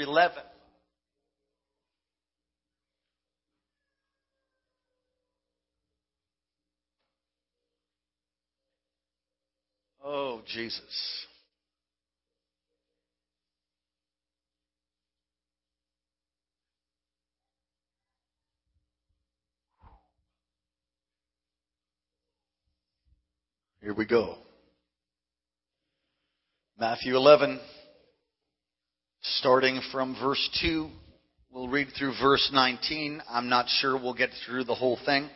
11. Oh, Jesus. Here we go. Matthew 11, starting from verse 2. We'll read through verse 19. I'm not sure we'll get through the whole thing.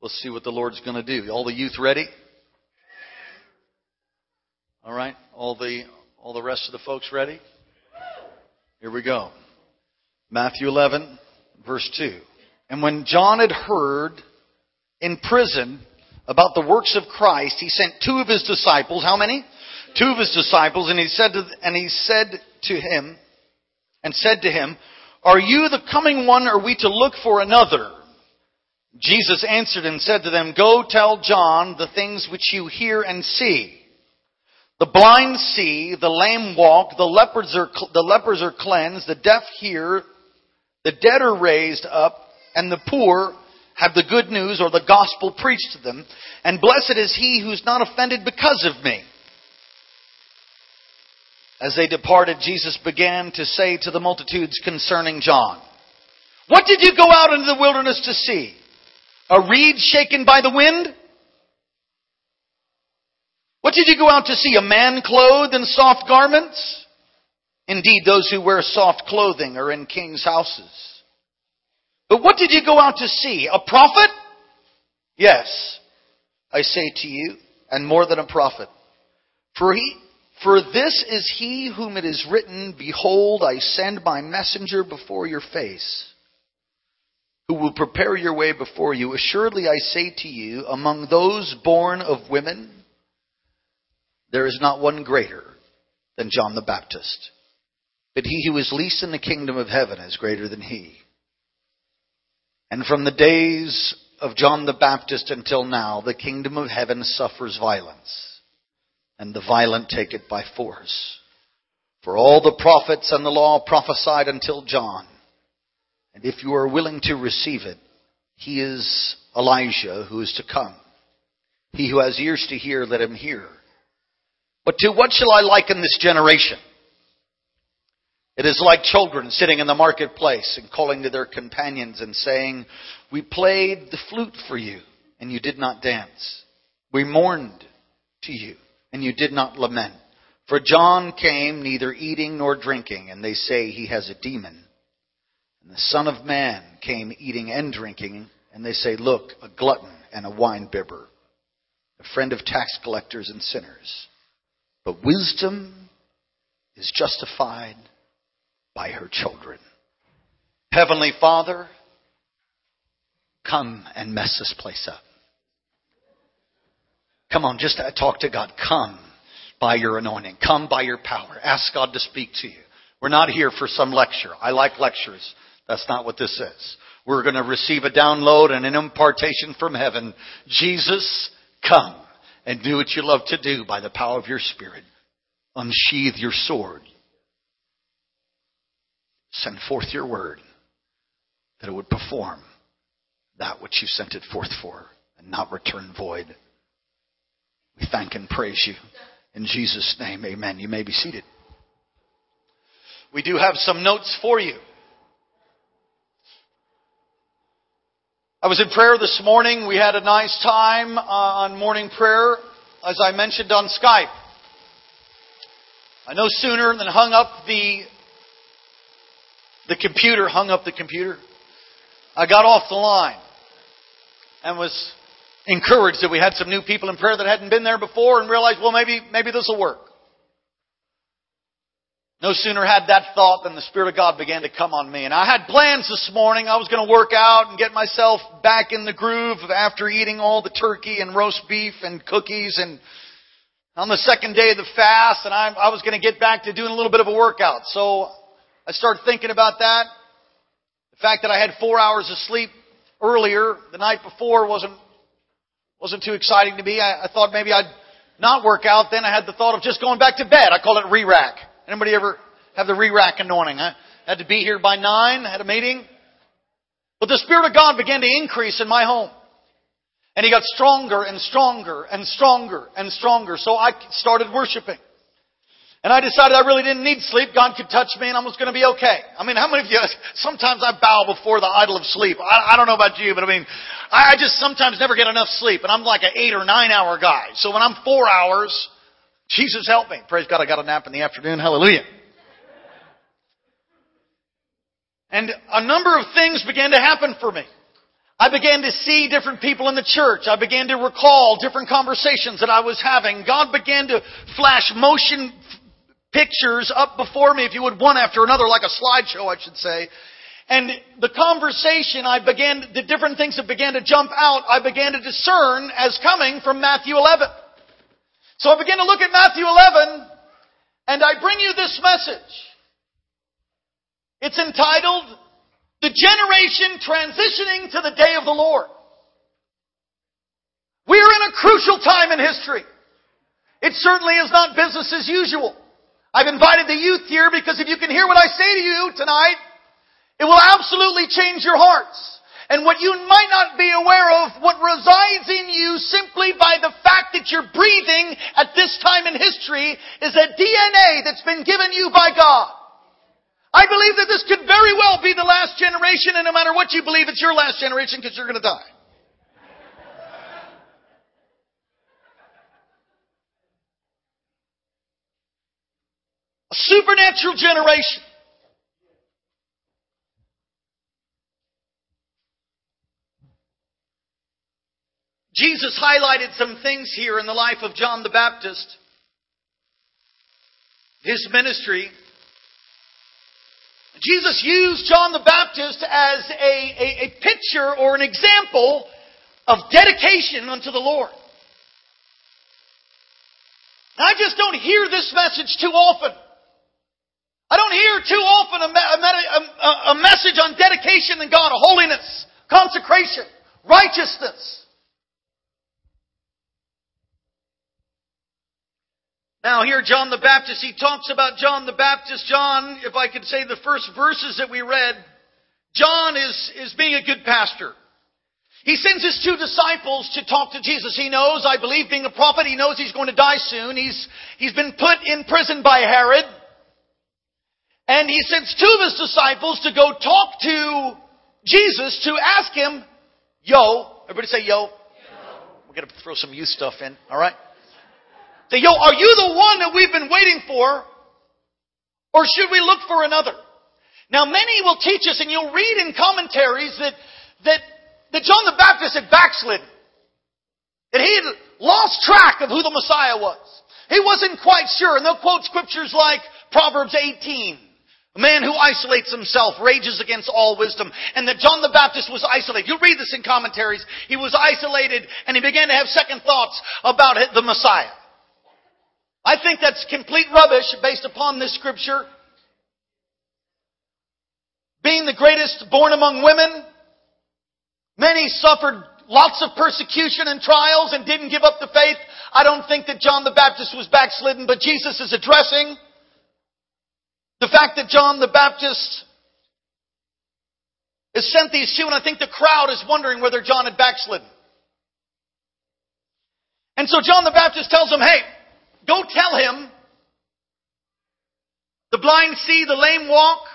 We'll see what the Lord's going to do. All the youth ready? All right. All the all the rest of the folks ready? Here we go. Matthew 11, verse 2. And when John had heard in prison about the works of Christ, he sent two of his disciples. How many? Two of his disciples, and he said to, and he said to him, and said to him, Are you the coming one, or are we to look for another? Jesus answered and said to them, Go tell John the things which you hear and see. The blind see, the lame walk, the lepers are, the lepers are cleansed, the deaf hear, the dead are raised up, and the poor have the good news or the gospel preached to them. And blessed is he who's not offended because of me. As they departed, Jesus began to say to the multitudes concerning John, What did you go out into the wilderness to see? A reed shaken by the wind? What did you go out to see? A man clothed in soft garments? Indeed, those who wear soft clothing are in king's houses. But what did you go out to see? A prophet? Yes, I say to you, and more than a prophet. For he, for this is he whom it is written, Behold, I send my messenger before your face, who will prepare your way before you. Assuredly I say to you, among those born of women, there is not one greater than John the Baptist. But he who is least in the kingdom of heaven is greater than he. And from the days of John the Baptist until now, the kingdom of heaven suffers violence, and the violent take it by force. For all the prophets and the law prophesied until John. And if you are willing to receive it, he is Elijah who is to come. He who has ears to hear, let him hear. But to what shall I liken this generation? It is like children sitting in the marketplace and calling to their companions and saying, We played the flute for you, and you did not dance. We mourned to you, and you did not lament. For John came neither eating nor drinking, and they say he has a demon. And the Son of Man came eating and drinking, and they say, Look, a glutton and a winebibber, a friend of tax collectors and sinners. But wisdom is justified by her children. Heavenly Father, come and mess this place up. Come on, just talk to God. Come by your anointing. Come by your power. Ask God to speak to you. We're not here for some lecture. I like lectures. That's not what this is. We're going to receive a download and an impartation from heaven. Jesus, come and do what you love to do by the power of your Spirit. Unsheathe your sword. Send forth your word that it would perform that which you sent it forth for and not return void. We thank and praise you. In Jesus' name, amen. You may be seated. We do have some notes for you. I was in prayer this morning. We had a nice time uh, on morning prayer, as I mentioned on Skype. I no sooner than hung up the the computer, hung up the computer. I got off the line and was encouraged that we had some new people in prayer that hadn't been there before and realized, well, maybe, maybe this will work. No sooner had that thought than the Spirit of God began to come on me. And I had plans this morning. I was going to work out and get myself back in the groove after eating all the turkey and roast beef and cookies and on the second day of the fast and I, I was going to get back to doing a little bit of a workout. So I started thinking about that. The fact that I had four hours of sleep earlier the night before wasn't wasn't too exciting to me. I, I thought maybe I'd not work out. Then I had the thought of just going back to bed. I call it re-rack. Anybody ever have the re-rack anointing. I had to be here by nine, had a meeting. But the Spirit of God began to increase in my home. And He got stronger and stronger and stronger and stronger. So I started worshiping. And I decided I really didn't need sleep. God could touch me and I was going to be okay. I mean, how many of you, sometimes I bow before the idol of sleep. I, I don't know about you, but I mean, I, I just sometimes never get enough sleep and I'm like an eight or nine hour guy. So when I'm four hours, Jesus help me. Praise God, I got a nap in the afternoon. Hallelujah. And a number of things began to happen for me. I began to see different people in the church. I began to recall different conversations that I was having. God began to flash motion pictures up before me, if you would, one after another, like a slideshow, I should say. And the conversation, I began, the different things that began to jump out, I began to discern as coming from Matthew 11. So I began to look at Matthew 11, and I bring you this message. It's entitled, The Generation Transitioning to the Day of the Lord. We're in a crucial time in history. It certainly is not business as usual. I've invited the youth here because if you can hear what I say to you tonight, it will absolutely change your hearts. And what you might not be aware of, what resides in you simply by the fact that you're breathing at this time in history is a DNA that's been given you by God. I believe that this could very well be the last generation, and no matter what you believe, it's your last generation because you're going to die. A supernatural generation. Jesus highlighted some things here in the life of John the Baptist, his ministry. Jesus used John the Baptist as a, a, a picture or an example of dedication unto the Lord. I just don't hear this message too often. Hear too often a, a, a, message on dedication to God, holiness, consecration, righteousness. Now here John the Baptist, he talks about John the Baptist. John, if I could say the first verses that we read, John is, is being a good pastor. He sends his two disciples to talk to Jesus. He knows, I believe, being a prophet, he knows he's going to die soon. He's, he's been put in prison by Herod. And he sends two of his disciples to go talk to Jesus to ask him, yo, everybody say yo. yo. We're going to throw some youth stuff in, alright? Say, yo, are you the one that we've been waiting for? Or should we look for another? Now many will teach us, and you'll read in commentaries that, that, that John the Baptist had backslidden. That he had lost track of who the Messiah was. He wasn't quite sure, and they'll quote scriptures like Proverbs 18. A man who isolates himself rages against all wisdom. And that John the Baptist was isolated. You'll read this in commentaries. He was isolated and he began to have second thoughts about the Messiah. I think that's complete rubbish based upon this scripture. Being the greatest born among women, many suffered lots of persecution and trials and didn't give up the faith. I don't think that John the Baptist was backslidden, but Jesus is addressing the fact that John the Baptist has sent these two, and I think the crowd is wondering whether John had backslidden. And so John the Baptist tells them, hey, go tell him the blind see, the lame walk,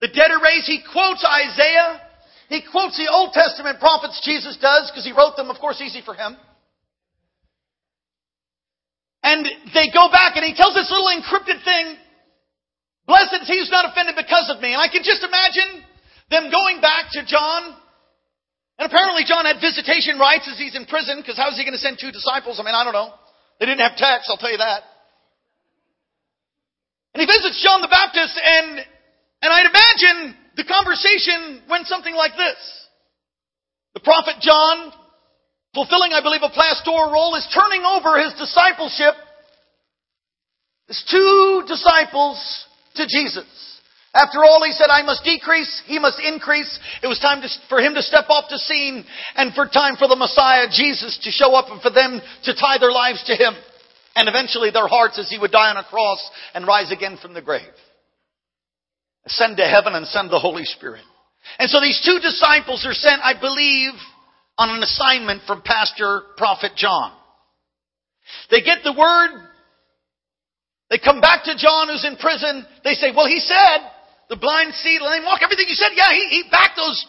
the dead are raised. He quotes Isaiah. He quotes the Old Testament prophets, Jesus does, because he wrote them, of course, easy for him. And they go back and he tells this little encrypted thing Blessed is he who's not offended because of me. And I can just imagine them going back to John. And apparently John had visitation rights as he's in prison, because how is he going to send two disciples? I mean, I don't know. They didn't have text, I'll tell you that. And he visits John the Baptist, and, and I'd imagine the conversation went something like this. The prophet John, fulfilling, I believe, a pastoral role, is turning over his discipleship. His two disciples to Jesus. After all, he said, I must decrease, he must increase. It was time to, for him to step off the scene and for time for the Messiah, Jesus, to show up and for them to tie their lives to him. And eventually their hearts as he would die on a cross and rise again from the grave. ascend to heaven and send the Holy Spirit. And so these two disciples are sent, I believe, on an assignment from Pastor Prophet John. They get the word. They come back to John who's in prison. They say, well, he said, the blind see, the lame walk, everything you said. Yeah, he, he backed those,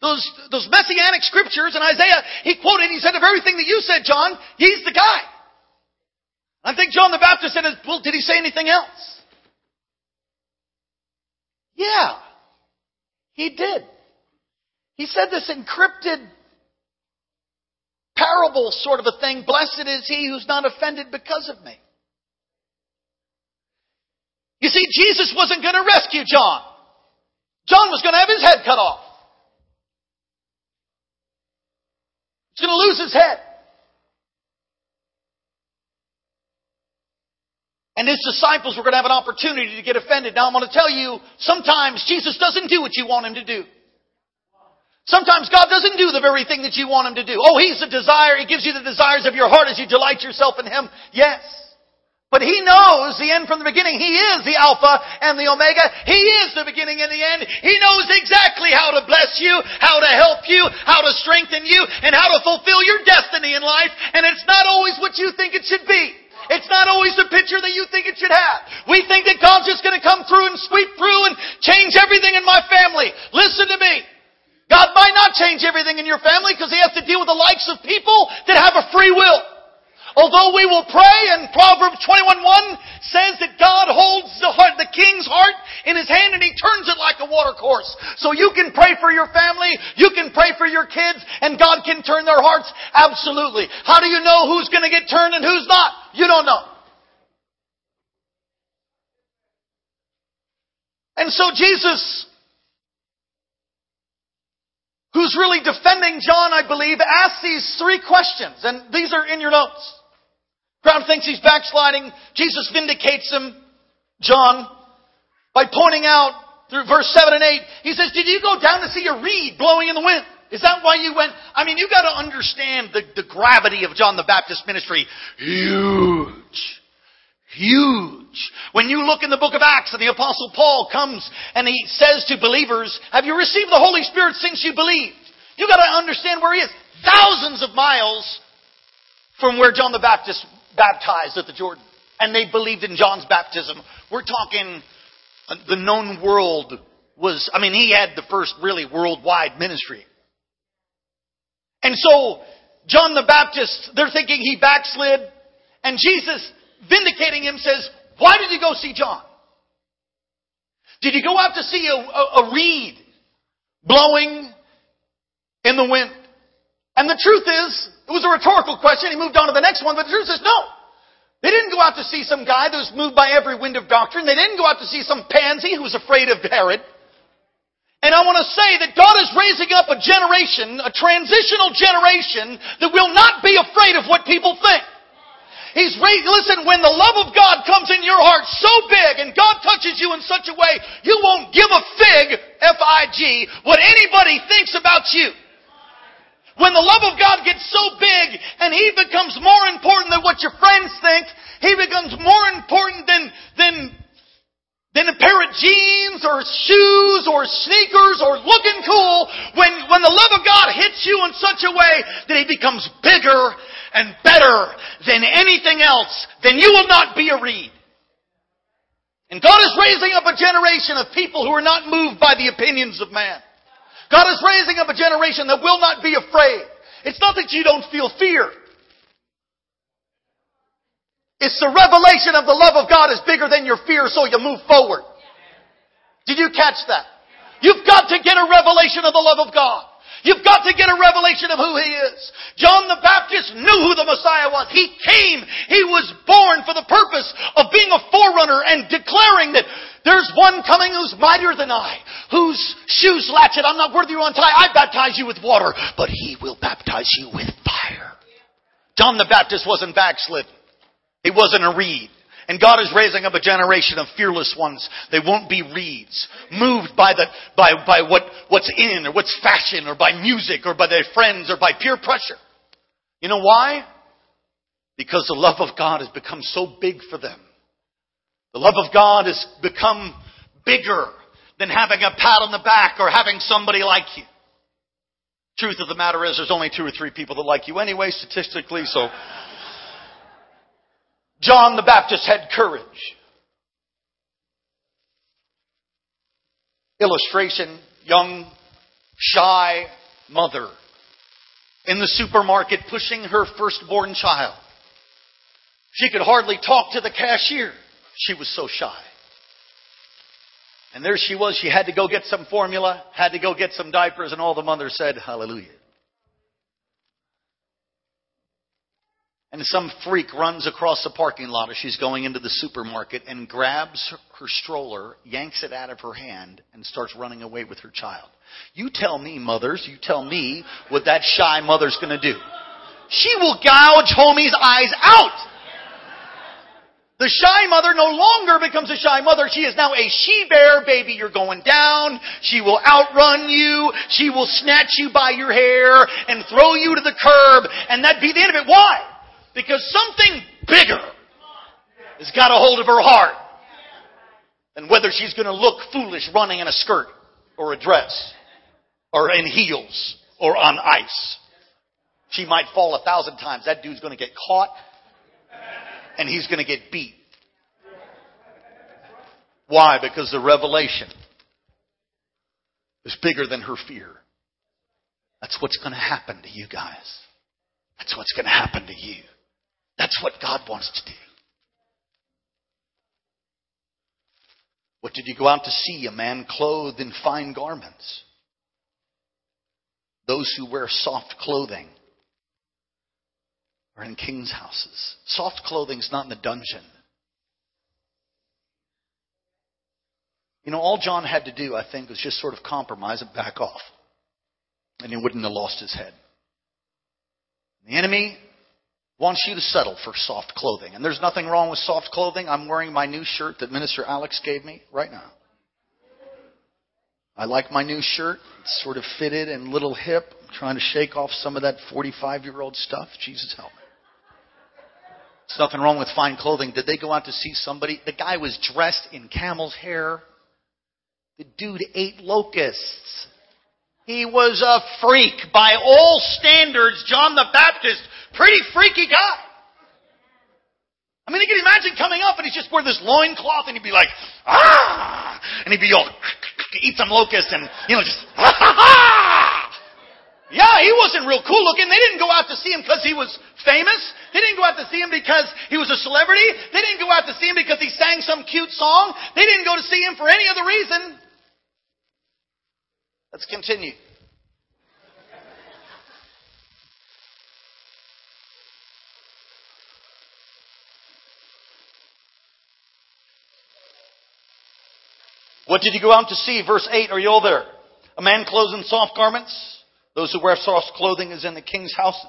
those, those messianic scriptures in Isaiah. He quoted, he said of everything that you said, John, he's the guy. I think John the Baptist said, well, did he say anything else? Yeah, he did. He said this encrypted parable sort of a thing. Blessed is he who's not offended because of me. You see, Jesus wasn't going to rescue John. John was going to have his head cut off. He's going to lose his head. And his disciples were going to have an opportunity to get offended. Now I'm going to tell you, sometimes Jesus doesn't do what you want him to do. Sometimes God doesn't do the very thing that you want Him to do. Oh, He's the desire. He gives you the desires of your heart as you delight yourself in Him. Yes. But He knows the end from the beginning. He is the Alpha and the Omega. He is the beginning and the end. He knows exactly how to bless you, how to help you, how to strengthen you, and how to fulfill your destiny in life. And it's not always what you think it should be. It's not always the picture that you think it should have. We think that God's just going to come through and sweep through and change everything in my family. Listen to me. God might not change everything in your family because He has to deal with the likes of people that have a free will. Although we will pray, and Proverbs 21.1 says that God holds the heart, the king's heart in his hand and he turns it like a watercourse. So you can pray for your family, you can pray for your kids, and God can turn their hearts? Absolutely. How do you know who's gonna get turned and who's not? You don't know. And so Jesus who's really defending John, I believe, asks these three questions, and these are in your notes. Crowd thinks he's backsliding. Jesus vindicates him, John, by pointing out through verse 7 and 8. He says, Did you go down to see a reed blowing in the wind? Is that why you went? I mean, you gotta understand the, the gravity of John the Baptist ministry. Huge. Huge. When you look in the book of Acts and the apostle Paul comes and he says to believers, have you received the Holy Spirit since you believed? You gotta understand where he is. Thousands of miles from where John the Baptist baptized at the Jordan. And they believed in John's baptism. We're talking uh, the known world was, I mean, he had the first really worldwide ministry. And so, John the Baptist, they're thinking he backslid. And Jesus vindicating him, says, Why did you go see John? Did you go out to see a, a, a reed blowing in the wind? And the truth is, it was a rhetorical question. He moved on to the next one, but the truth is no. They didn't go out to see some guy that was moved by every wind of doctrine. They didn't go out to see some pansy who was afraid of Herod. And I want to say that God is raising up a generation, a transitional generation that will not be afraid of what people think. He's raised, listen, when the love of God comes in your heart so big and God touches you in such a way, you won't give a fig, F-I-G, what anybody thinks about you. When the love of God gets so big and He becomes more important than what your friends think, He becomes more important than, than, than a pair of jeans or shoes or sneakers or looking cool, when, when the love of God hits you in such a way that He becomes bigger and better than anything else, then you will not be a reed. And God is raising up a generation of people who are not moved by the opinions of man. God is raising up a generation that will not be afraid. It's not that you don't feel fear. It's the revelation of the love of God is bigger than your fear, so you move forward. Did you catch that? You've got to get a revelation of the love of God. You've got to get a revelation of who He is. John the Baptist knew who the Messiah was. He came. He was born for the purpose of being a forerunner and declaring that there's one coming who's mightier than I, whose shoes latchet I'm not worthy to untie. I baptize you with water, but He will baptize you with fire. John the Baptist wasn't backslidden. He wasn't a reed. And God is raising up a generation of fearless ones. They won't be reeds, moved by the, by, by what, what's in or what's fashion or by music or by their friends or by peer pressure. You know why? Because the love of God has become so big for them. The love of God has become bigger than having a pat on the back or having somebody like you. Truth of the matter is there's only two or three people that like you anyway, statistically, so. John the Baptist had courage. Illustration, young, shy mother in the supermarket pushing her firstborn child. She could hardly talk to the cashier. She was so shy. And there she was. She had to go get some formula, had to go get some diapers, and all the mothers said, Hallelujah. And some freak runs across the parking lot as she's going into the supermarket and grabs her stroller, yanks it out of her hand, and starts running away with her child. You tell me, mothers, you tell me what that shy mother's gonna do. She will gouge homie's eyes out. The shy mother no longer becomes a shy mother. She is now a she bear, baby. You're going down. She will outrun you. She will snatch you by your hair and throw you to the curb. And that'd be the end of it. Why? Because something bigger has got a hold of her heart than whether she's going to look foolish running in a skirt or a dress or in heels or on ice. She might fall a thousand times. That dude's going to get caught and he's going to get beat. Why? Because the revelation is bigger than her fear. That's what's going to happen to you guys. That's what's going to happen to you. That's what God wants to do. What did you go out to see? A man clothed in fine garments. Those who wear soft clothing are in king's houses. Soft clothing's not in the dungeon. You know, all John had to do, I think, was just sort of compromise and back off. And he wouldn't have lost his head. The enemy wants you to settle for soft clothing. And there's nothing wrong with soft clothing. I'm wearing my new shirt that Minister Alex gave me right now. I like my new shirt. It's sort of fitted and little hip. I'm trying to shake off some of that 45 year old stuff. Jesus help me. There's nothing wrong with fine clothing. Did they go out to see somebody? The guy was dressed in camel's hair. The dude ate locusts. He was a freak by all standards. John the Baptist, pretty freaky guy. I mean, you can imagine coming up and he's just wear this loincloth and he'd be like, ah, and he'd be all, eat some locusts and, you know, just, ah, ha, ha. Yeah, he wasn't real cool looking. They didn't go out to see him because he was famous. They didn't go out to see him because he was a celebrity. They didn't go out to see him because he sang some cute song. They didn't go to see him for any other reason. Let's continue. What did you go out to see? Verse 8, are you all there? A man clothed in soft garments those who wear soft clothing is in the king's houses.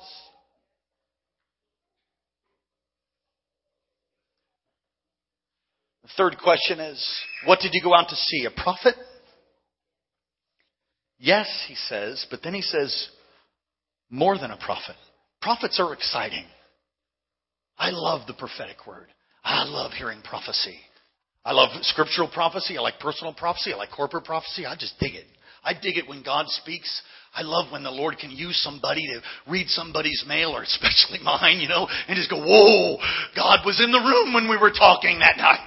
The third question is, what did you go out to see? A prophet? Yes, he says, but then he says, more than a prophet. Prophets are exciting. I love the prophetic word. I love hearing prophecy. I love scriptural prophecy. I like personal prophecy. I like corporate prophecy. I just dig it. I dig it when God speaks. I love when the Lord can use somebody to read somebody's mail, or especially mine, you know, and just go, whoa, God was in the room when we were talking that night.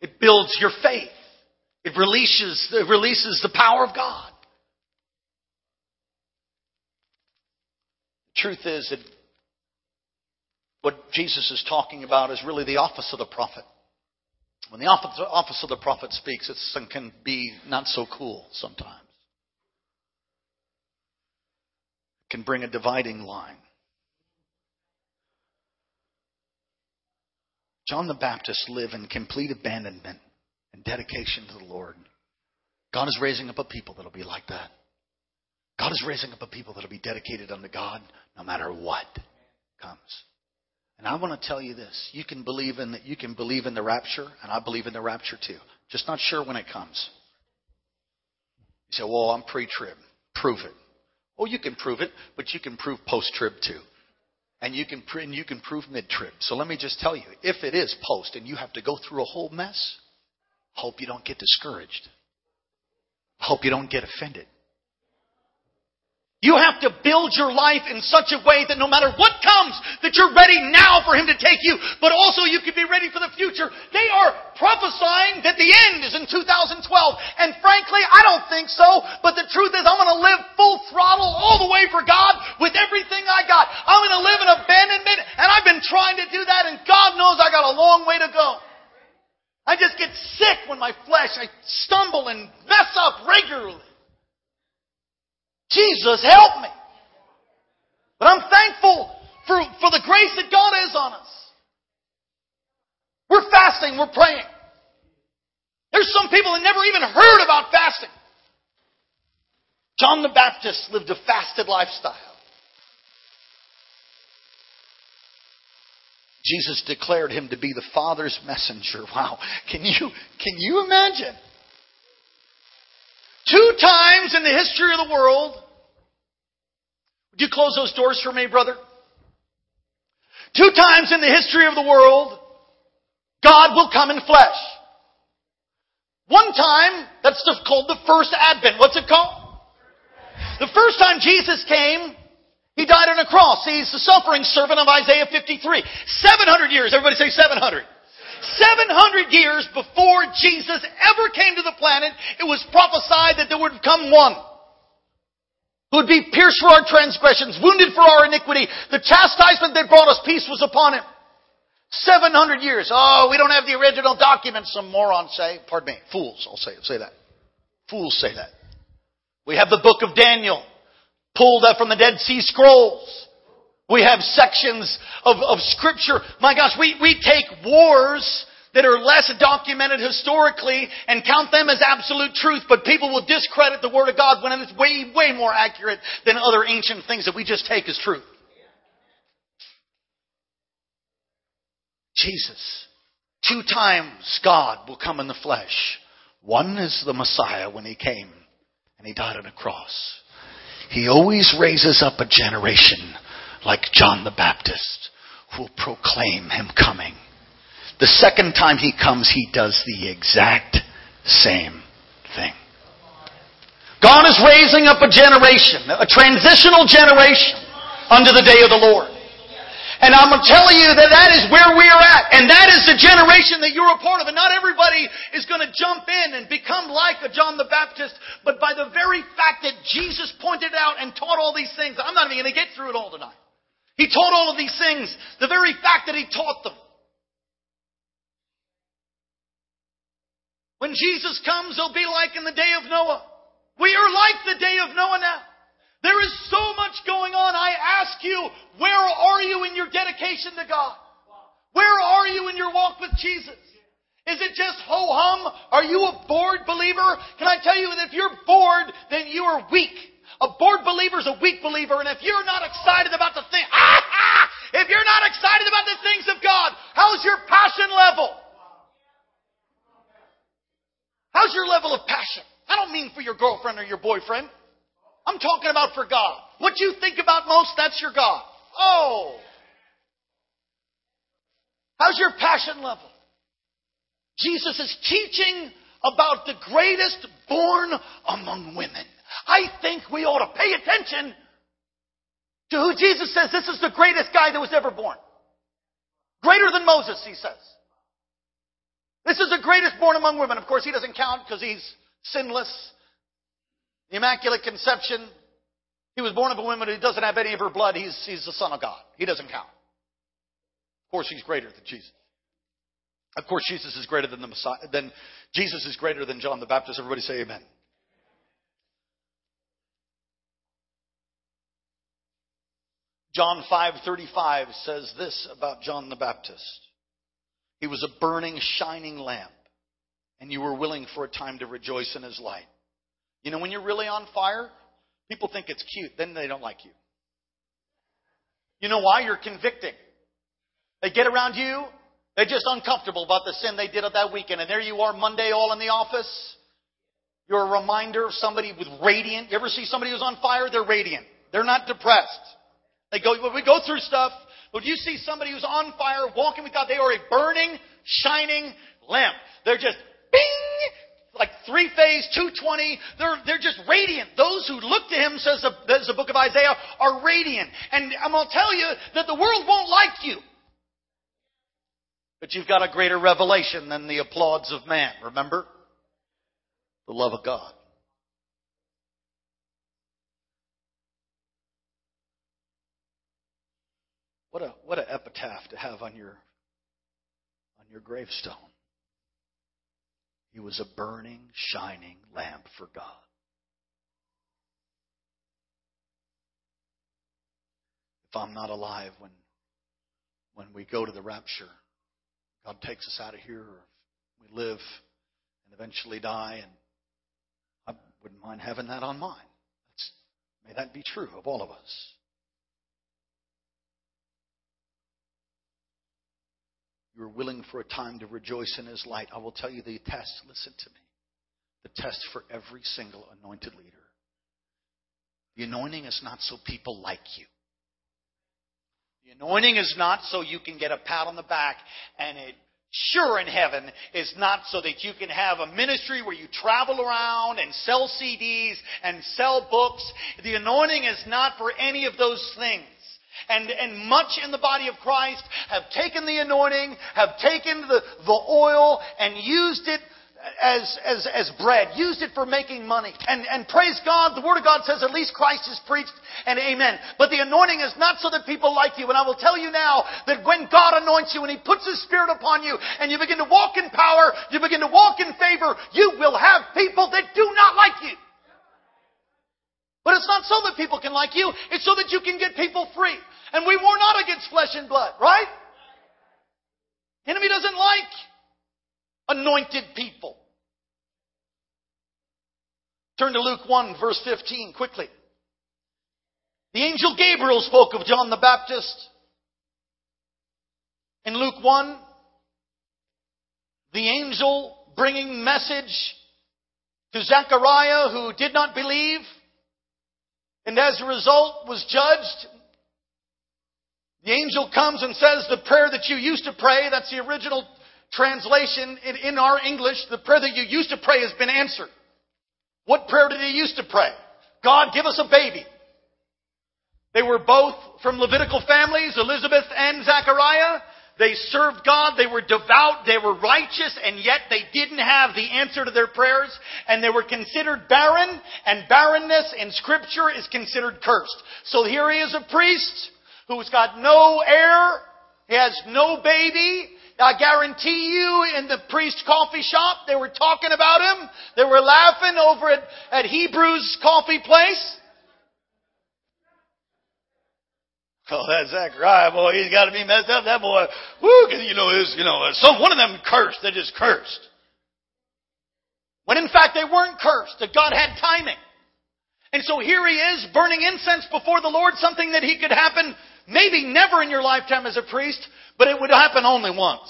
It builds your faith. It releases, it releases the power of God. The truth is that what Jesus is talking about is really the office of the prophet. When the office of the prophet speaks, it can be not so cool sometimes. It can bring a dividing line. John the Baptist lived in complete abandonment and dedication to the Lord. God is raising up a people that'll be like that. God is raising up a people that'll be dedicated unto God no matter what comes. And I want to tell you this. You can believe in the, you can believe in the rapture, and I believe in the rapture too. Just not sure when it comes. You say, well, I'm pre-trib. Prove it. Oh, you can prove it, but you can prove post-trib too. And you can, and you can prove mid-trib. So let me just tell you, if it is post and you have to go through a whole mess, Hope you don't get discouraged. Hope you don't get offended. You have to build your life in such a way that no matter what comes, that you're ready now for Him to take you, but also you can be ready for the future. They are prophesying that the end is in 2012. And frankly, I don't think so, but the truth is I'm going to live full throttle all the way for God with everything I got. I'm going to live in abandonment, and I've been trying to do that, and God knows I got a long way to go. I just get sick when my flesh, I stumble and mess up regularly. Jesus, help me. But I'm thankful for, for the grace that God has on us. We're fasting, we're praying. There's some people that never even heard about fasting. John the Baptist lived a fasted lifestyle. Jesus declared him to be the Father's messenger. Wow. Can you, can you imagine? Two times in the history of the world, would you close those doors for me, brother? Two times in the history of the world, God will come in flesh. One time, that's called the first advent. What's it called? The first time Jesus came, He died on a cross. He's the suffering servant of Isaiah 53. 700 years. Everybody say 700. 700 years before Jesus ever came to the planet, it was prophesied that there would come one who would be pierced for our transgressions, wounded for our iniquity. The chastisement that brought us peace was upon him. 700 years. Oh, we don't have the original documents, some morons say. Pardon me. Fools, I'll say, say that. Fools say that. We have the book of Daniel, pulled up from the Dead Sea Scrolls. We have sections of, of scripture. My gosh, we, we take wars that are less documented historically and count them as absolute truth, but people will discredit the Word of God when it's way, way more accurate than other ancient things that we just take as truth. Jesus. Two times God will come in the flesh. One is the Messiah when He came and He died on a cross. He always raises up a generation like John the Baptist, who will proclaim him coming. The second time he comes, he does the exact same thing. God is raising up a generation, a transitional generation unto the day of the Lord. And I'm telling you that that is where we are at. And that is the generation that you're a part of. And not everybody is going to jump in and become like a John the Baptist. But by the very fact that Jesus pointed out and taught all these things, I'm not even going to get through it all tonight. He taught all of these things. The very fact that he taught them. When Jesus comes, he'll be like in the day of Noah. We are like the day of Noah now. There is so much going on. I ask you, where are you in your dedication to God? Where are you in your walk with Jesus? Is it just ho hum? Are you a bored believer? Can I tell you that if you're bored, then you are weak. A bored believer is a weak believer, and if you're not excited about the thing, ah, ah, if you're not excited about the things of God, how's your passion level? How's your level of passion? I don't mean for your girlfriend or your boyfriend. I'm talking about for God. What you think about most, that's your God. Oh. How's your passion level? Jesus is teaching about the greatest born among women. I think we ought to pay attention to who Jesus says this is the greatest guy that was ever born. Greater than Moses, he says. This is the greatest born among women. Of course, he doesn't count because he's sinless. The Immaculate Conception. He was born of a woman who doesn't have any of her blood. He's, he's the Son of God. He doesn't count. Of course, he's greater than Jesus. Of course, Jesus is greater than the Messiah. Then Jesus is greater than John the Baptist. Everybody say Amen. John 5:35 says this about John the Baptist. He was a burning shining lamp and you were willing for a time to rejoice in his light. You know when you're really on fire, people think it's cute, then they don't like you. You know why? You're convicting. They get around you, they're just uncomfortable about the sin they did at that weekend and there you are Monday all in the office. You're a reminder of somebody with radiant. You ever see somebody who's on fire? They're radiant. They're not depressed. They go, we go through stuff, but you see somebody who's on fire, walking with God, they are a burning, shining lamp. They're just bing, like three phase, 220. They're, they're just radiant. Those who look to him, says the, says the book of Isaiah, are radiant. And I'm going to tell you that the world won't like you. But you've got a greater revelation than the applauds of man, remember? The love of God. What a what an epitaph to have on your on your gravestone. He was a burning, shining lamp for God. If I'm not alive when when we go to the rapture, God takes us out of here, we live and eventually die, and I wouldn't mind having that on mine. That's, may that be true of all of us. You're willing for a time to rejoice in His light, I will tell you the test, listen to me, the test for every single anointed leader. The anointing is not so people like you. The anointing is not so you can get a pat on the back and it sure in heaven is not so that you can have a ministry where you travel around and sell CDs and sell books. The anointing is not for any of those things. And, and much in the body of Christ have taken the anointing, have taken the, the oil and used it as, as, as bread, used it for making money. And, and praise God, the Word of God says at least Christ is preached and amen. But the anointing is not so that people like you. And I will tell you now that when God anoints you and He puts His Spirit upon you and you begin to walk in power, you begin to walk in favor, you will have people that do not like you. But it's not so that people can like you. It's so that you can get people free. And we war not against flesh and blood, right? Enemy doesn't like anointed people. Turn to Luke 1 verse 15 quickly. The angel Gabriel spoke of John the Baptist. In Luke 1, the angel bringing message to Zechariah who did not believe and as a result was judged. The angel comes and says the prayer that you used to pray, that's the original translation in, in our English, the prayer that you used to pray has been answered. What prayer did he used to pray? God, give us a baby. They were both from Levitical families, Elizabeth and Zachariah. They served God, they were devout, they were righteous, and yet they didn't have the answer to their prayers, and they were considered barren, and barrenness in scripture is considered cursed. So here he is a priest who's got no heir, he has no baby, I guarantee you in the priest coffee shop, they were talking about him. They were laughing over at, at Hebrews coffee place. Oh, that Zachariah boy, he's got to be messed up. That boy, you know, is you know, some one of them cursed. They just cursed. When in fact they weren't cursed. That God had timing. And so here he is burning incense before the Lord, something that he could happen maybe never in your lifetime as a priest, but it would happen only once.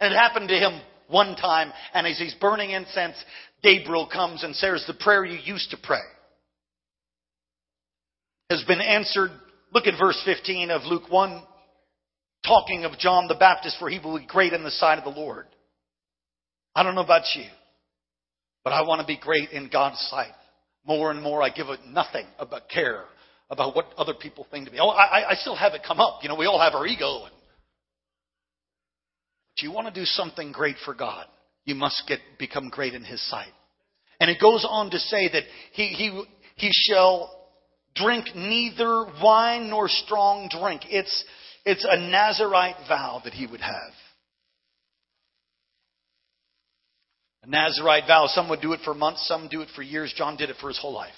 And it happened to him one time, and as he's burning incense, Gabriel comes and says, the prayer you used to pray has been answered Look at verse 15 of Luke 1, talking of John the Baptist, for he will be great in the sight of the Lord. I don't know about you, but I want to be great in God's sight. More and more, I give it nothing about care about what other people think to me. Oh, I, I still have it come up. You know, we all have our ego. And, but you want to do something great for God, you must get become great in His sight. And it goes on to say that he, he, he shall drink neither wine nor strong drink. It's, it's a Nazarite vow that he would have. A Nazarite vow. Some would do it for months, some do it for years. John did it for his whole life.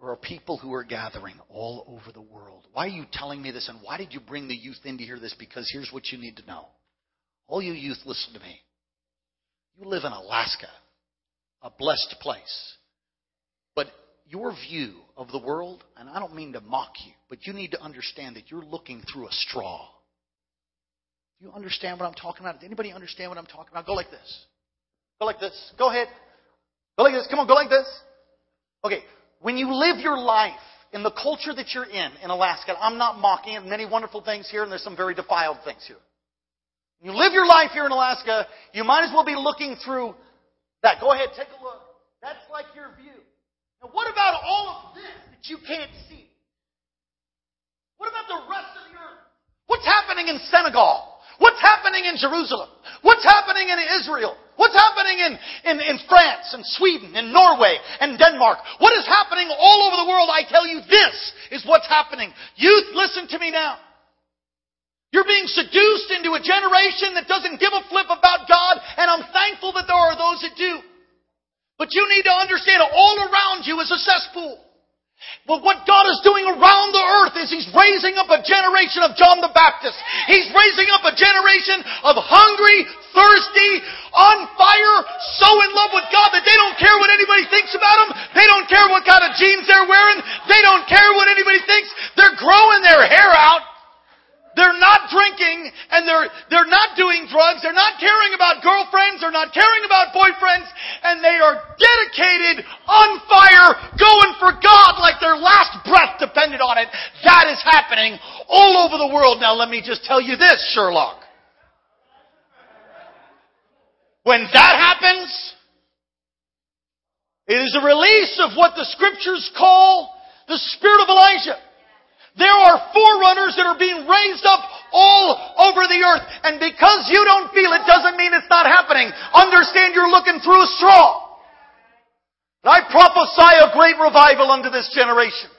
There are people who are gathering all over the world. Why are you telling me this and why did you bring the youth in to hear this? Because here's what you need to know. All you youth, listen to me. You live in Alaska, a blessed place. But your view of the world, and I don't mean to mock you, but you need to understand that you're looking through a straw. Do you understand what I'm talking about? Does anybody understand what I'm talking about? Go like this. Go like this. Go ahead. Go like this. Come on, go like this. Okay. When you live your life in the culture that you're in, in Alaska, I'm not mocking it, many wonderful things here, and there's some very defiled things here. You live your life here in Alaska, you might as well be looking through that. Go ahead, take a look. That's like your view. Now, what about all of this that you can't see? What about the rest of the earth? What's happening in Senegal? What's happening in Jerusalem? What's happening in Israel? What's happening in, in, in France and Sweden and Norway and Denmark? What is happening all over the world? I tell you, this is what's happening. Youth, listen to me now. You're being seduced into a generation that doesn't give a flip about God, and I'm thankful that there are those that do. But you need to understand all around you is a cesspool. But what God is doing around the earth is He's raising up a generation of John the Baptist. He's raising up a generation of hungry, thirsty, on fire, so in love with God that they don't care what anybody thinks about them. They don't care what kind of jeans they're wearing. They don't care what anybody thinks. They're growing their hair out. They're not drinking and they're, they're not doing drugs. They're not caring about girlfriends. They're not caring about boyfriends. And they are dedicated, on fire, going for God like their last breath depended on it. That is happening all over the world. Now let me just tell you this, Sherlock. When that happens, it is a release of what the scriptures call the spirit of Elijah. There are forerunners that are being raised up all over the earth. And because you don't feel it doesn't mean it's not happening. Understand you're looking through a straw. I prophesy a great revival unto this generation.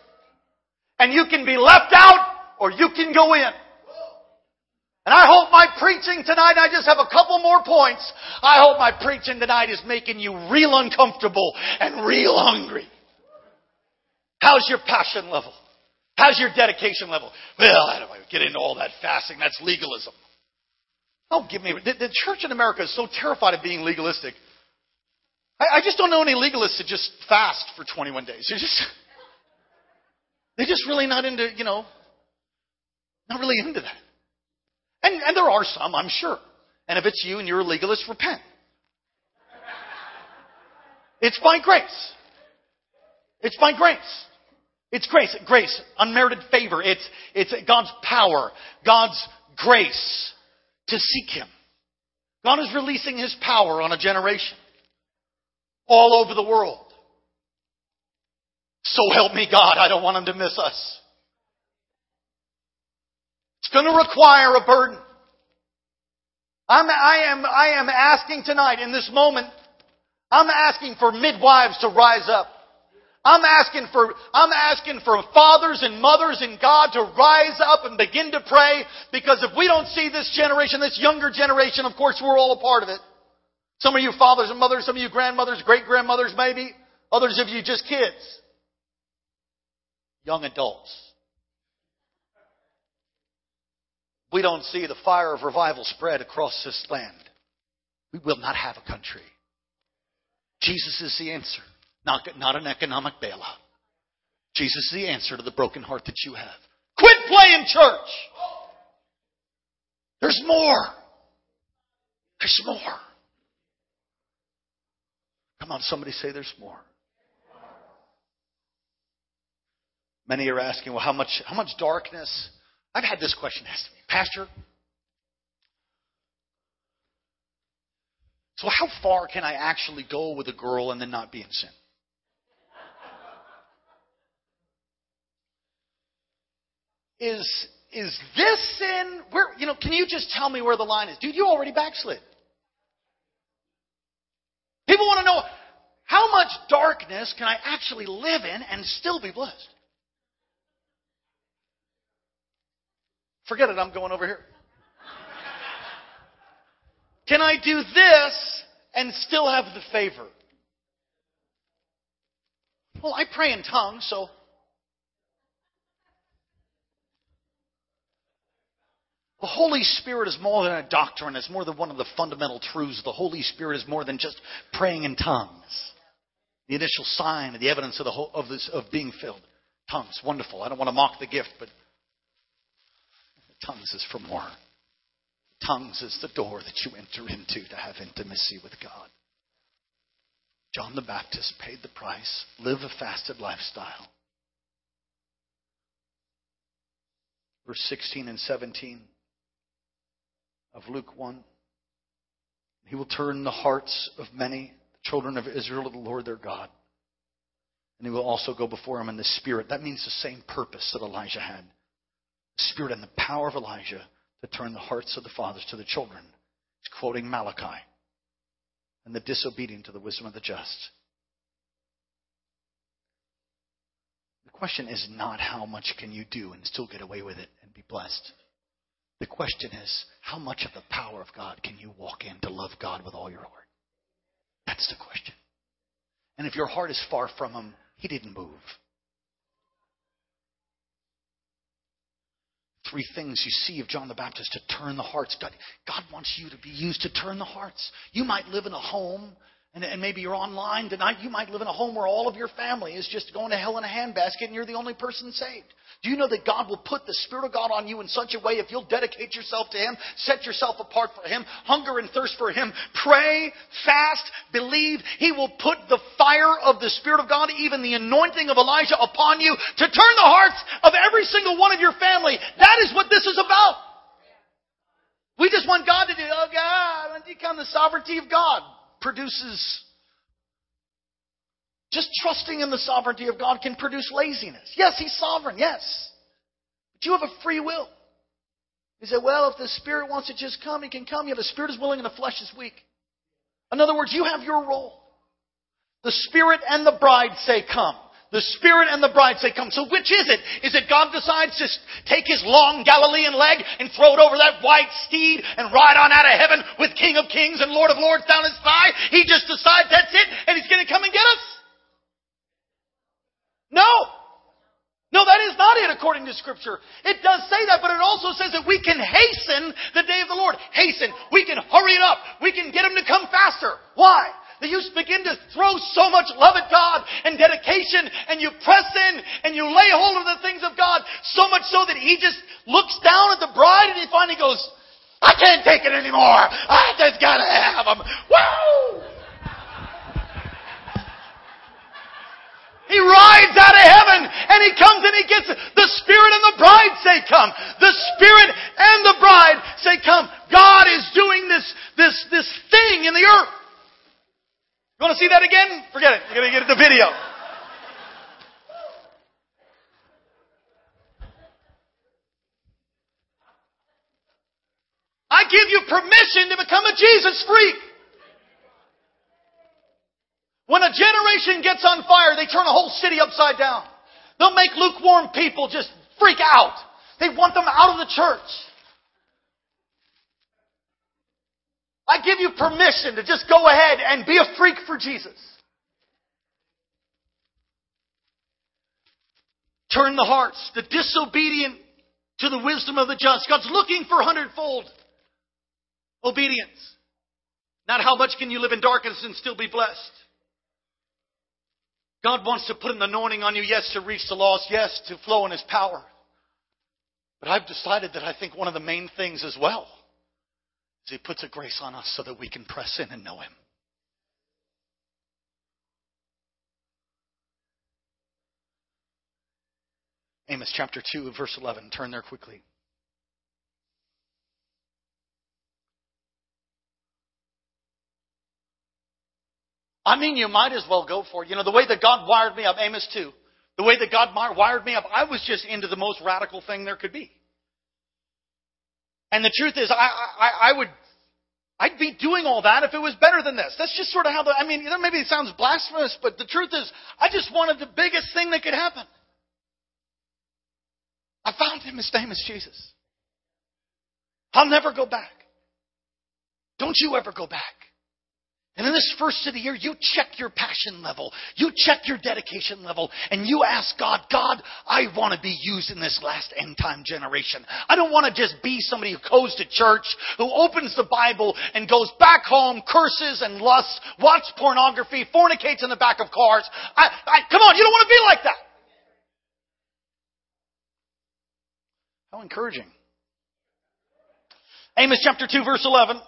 And you can be left out or you can go in. And I hope my preaching tonight, I just have a couple more points. I hope my preaching tonight is making you real uncomfortable and real hungry. How's your passion level? How's your dedication level? Well, I don't want to get into all that fasting. That's legalism. Oh, give me. The, the church in America is so terrified of being legalistic. I, I just don't know any legalists that just fast for 21 days. They're just, they're just really not into, you know, not really into that. And, and there are some, I'm sure. And if it's you and you're a legalist, repent. It's by grace. It's by grace. It's grace, grace, unmerited favor. It's, it's God's power, God's grace to seek Him. God is releasing His power on a generation all over the world. So help me God, I don't want Him to miss us. It's going to require a burden. I'm, I am, I am asking tonight in this moment, I'm asking for midwives to rise up. I'm asking for, I'm asking for fathers and mothers in God to rise up and begin to pray because if we don't see this generation, this younger generation, of course we're all a part of it. Some of you fathers and mothers, some of you grandmothers, great grandmothers maybe, others of you just kids. Young adults. We don't see the fire of revival spread across this land. We will not have a country. Jesus is the answer. Not, not an economic bailout. Jesus is the answer to the broken heart that you have. Quit playing church. There's more. There's more. Come on, somebody say there's more. Many are asking, well, how much, how much darkness? I've had this question asked to me. Pastor, so how far can I actually go with a girl and then not be in sin? Is is this sin? Where you know? Can you just tell me where the line is, dude? You already backslid. People want to know how much darkness can I actually live in and still be blessed. Forget it. I'm going over here. Can I do this and still have the favor? Well, I pray in tongues, so The Holy Spirit is more than a doctrine. It's more than one of the fundamental truths. The Holy Spirit is more than just praying in tongues. The initial sign, the evidence of, the whole, of, this, of being filled. Tongues, wonderful. I don't want to mock the gift, but tongues is for more. Tongues is the door that you enter into to have intimacy with God. John the Baptist paid the price, live a fasted lifestyle. verse 16 and 17 of Luke 1. He will turn the hearts of many, the children of Israel, to the Lord their God. And he will also go before him in the Spirit. That means the same purpose that Elijah had. The Spirit and the power of Elijah to turn the hearts of the fathers to the children. He's quoting Malachi. And the disobedient to the wisdom of the just. The question is not how much can you do and still get away with it and be blessed. The question is, how much of the power of God can you walk in to love God with all your heart? That's the question. And if your heart is far from Him, He didn't move. Three things you see of John the Baptist to turn the hearts. God, God wants you to be used to turn the hearts. You might live in a home and, and maybe you're online tonight. You might live in a home where all of your family is just going to hell in a handbasket and you're the only person saved. Do you know that God will put the Spirit of God on you in such a way if you'll dedicate yourself to Him, set yourself apart for Him, hunger and thirst for Him, pray, fast, believe, He will put the fire of the Spirit of God, even the anointing of Elijah upon you to turn the hearts of every single one of your family. That is what this is about. We just want God to do, oh God, when you come the sovereignty of God produces just trusting in the sovereignty of God can produce laziness. Yes, He's sovereign, yes. But you have a free will. You say, well, if the Spirit wants to just come, He can come. Yeah, the Spirit is willing and the flesh is weak. In other words, you have your role. The Spirit and the bride say, come. The Spirit and the bride say, come. So which is it? Is it God decides to take his long Galilean leg and throw it over that white steed and ride on out of heaven with King of Kings and Lord of Lords down his thigh? He just decides that's it and he's going to come and get us? No. No, that is not it according to Scripture. It does say that, but it also says that we can hasten the day of the Lord. Hasten. We can hurry it up. We can get him to come faster. Why? That you begin to throw so much love at God and dedication and you press in and you lay hold of the things of God so much so that He just looks down at the bride and He finally goes, I can't take it anymore. I just gotta have them. Woo! He rides out of heaven and he comes and he gets the Spirit and the bride say come. The Spirit and the bride say come. God is doing this, this, this thing in the earth. You want to see that again? Forget it. You're going to get the video. I give you permission to become a Jesus freak. When a generation gets on fire, they turn a whole city upside down. They'll make lukewarm people just freak out. They want them out of the church. I give you permission to just go ahead and be a freak for Jesus. Turn the hearts, the disobedient to the wisdom of the just. God's looking for hundredfold obedience. Not how much can you live in darkness and still be blessed. God wants to put an anointing on you, yes, to reach the lost, yes, to flow in His power. But I've decided that I think one of the main things as well is he puts a grace on us so that we can press in and know Him. Amos chapter 2, verse 11. Turn there quickly. I mean, you might as well go for it. You know, the way that God wired me up, Amos 2, the way that God wired me up, I was just into the most radical thing there could be. And the truth is, I, I, I would, I'd be doing all that if it was better than this. That's just sort of how the, I mean, maybe it sounds blasphemous, but the truth is, I just wanted the biggest thing that could happen. I found him. His name is Jesus. I'll never go back. Don't you ever go back. And in this first of the year, you check your passion level. You check your dedication level. And you ask God, God, I want to be used in this last end time generation. I don't want to just be somebody who goes to church, who opens the Bible and goes back home, curses and lusts, watches pornography, fornicates in the back of cars. I, I, come on, you don't want to be like that. How encouraging. Amos chapter 2 verse 11.